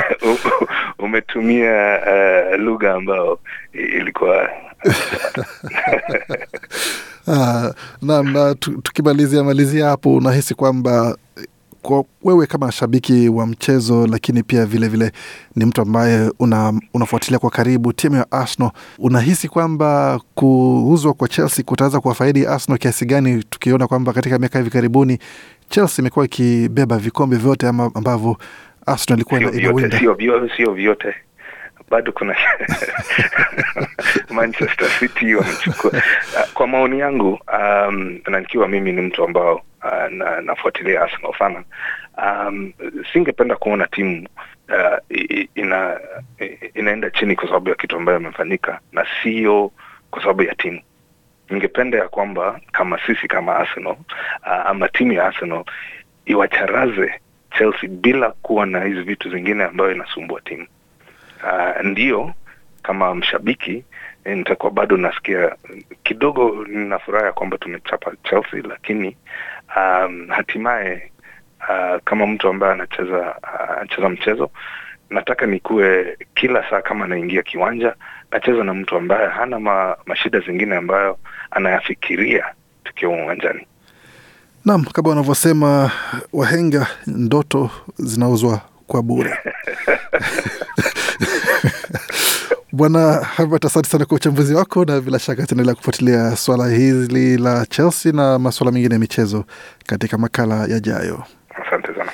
umetumia uh, lugha ambayo ilikuwa
Ah, naam, na tukimalizia malizia hapo, unahisi kwamba kwa wewe kama shabiki wa mchezo, lakini pia vilevile vile ni mtu ambaye una, unafuatilia kwa karibu timu ya Arsenal, unahisi kwamba kuuzwa kwa Chelsea kutaweza kuwafaidi Arsenal kiasi gani, tukiona kwamba katika miaka hivi karibuni Chelsea imekuwa ikibeba vikombe vyote ama ambavyo Arsenal ilikuwa inawinda?
sio vyote bado kuna Manchester City wamechukua. Kwa maoni yangu um, na nikiwa mimi ni mtu ambao uh, na, nafuatilia Arsenal sana um, singependa kuona timu uh, ina inaenda chini kwa sababu ya kitu ambayo imefanyika na sio kwa sababu ya timu ningependa ya kwamba kama sisi kama Arsenal uh, ama timu ya Arsenal iwacharaze Chelsea bila kuwa na hizi vitu zingine ambayo inasumbua timu. Uh, ndio kama mshabiki eh, nitakuwa bado nasikia kidogo, nina furaha ya kwamba tumechapa Chelsea, lakini um, hatimaye uh, kama mtu ambaye anacheza uh, anacheza mchezo nataka nikuwe kila saa kama anaingia kiwanja nacheza na mtu ambaye hana ma, mashida zingine ambayo anayafikiria tukiwa uwanjani.
Naam, kama wanavyosema wahenga, ndoto zinauzwa kwa bure. Bwana Herbert, asante sana kwa uchambuzi wako, na bila shaka tunaendelea kufuatilia swala hili la Chelsea na masuala mengine ya michezo katika makala yajayo.
Asante sana.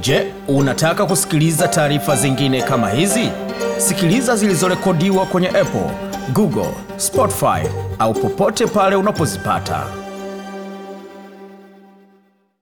Je, unataka kusikiliza taarifa zingine kama hizi? Sikiliza zilizorekodiwa kwenye Apple, Google, Spotify au popote pale unapozipata.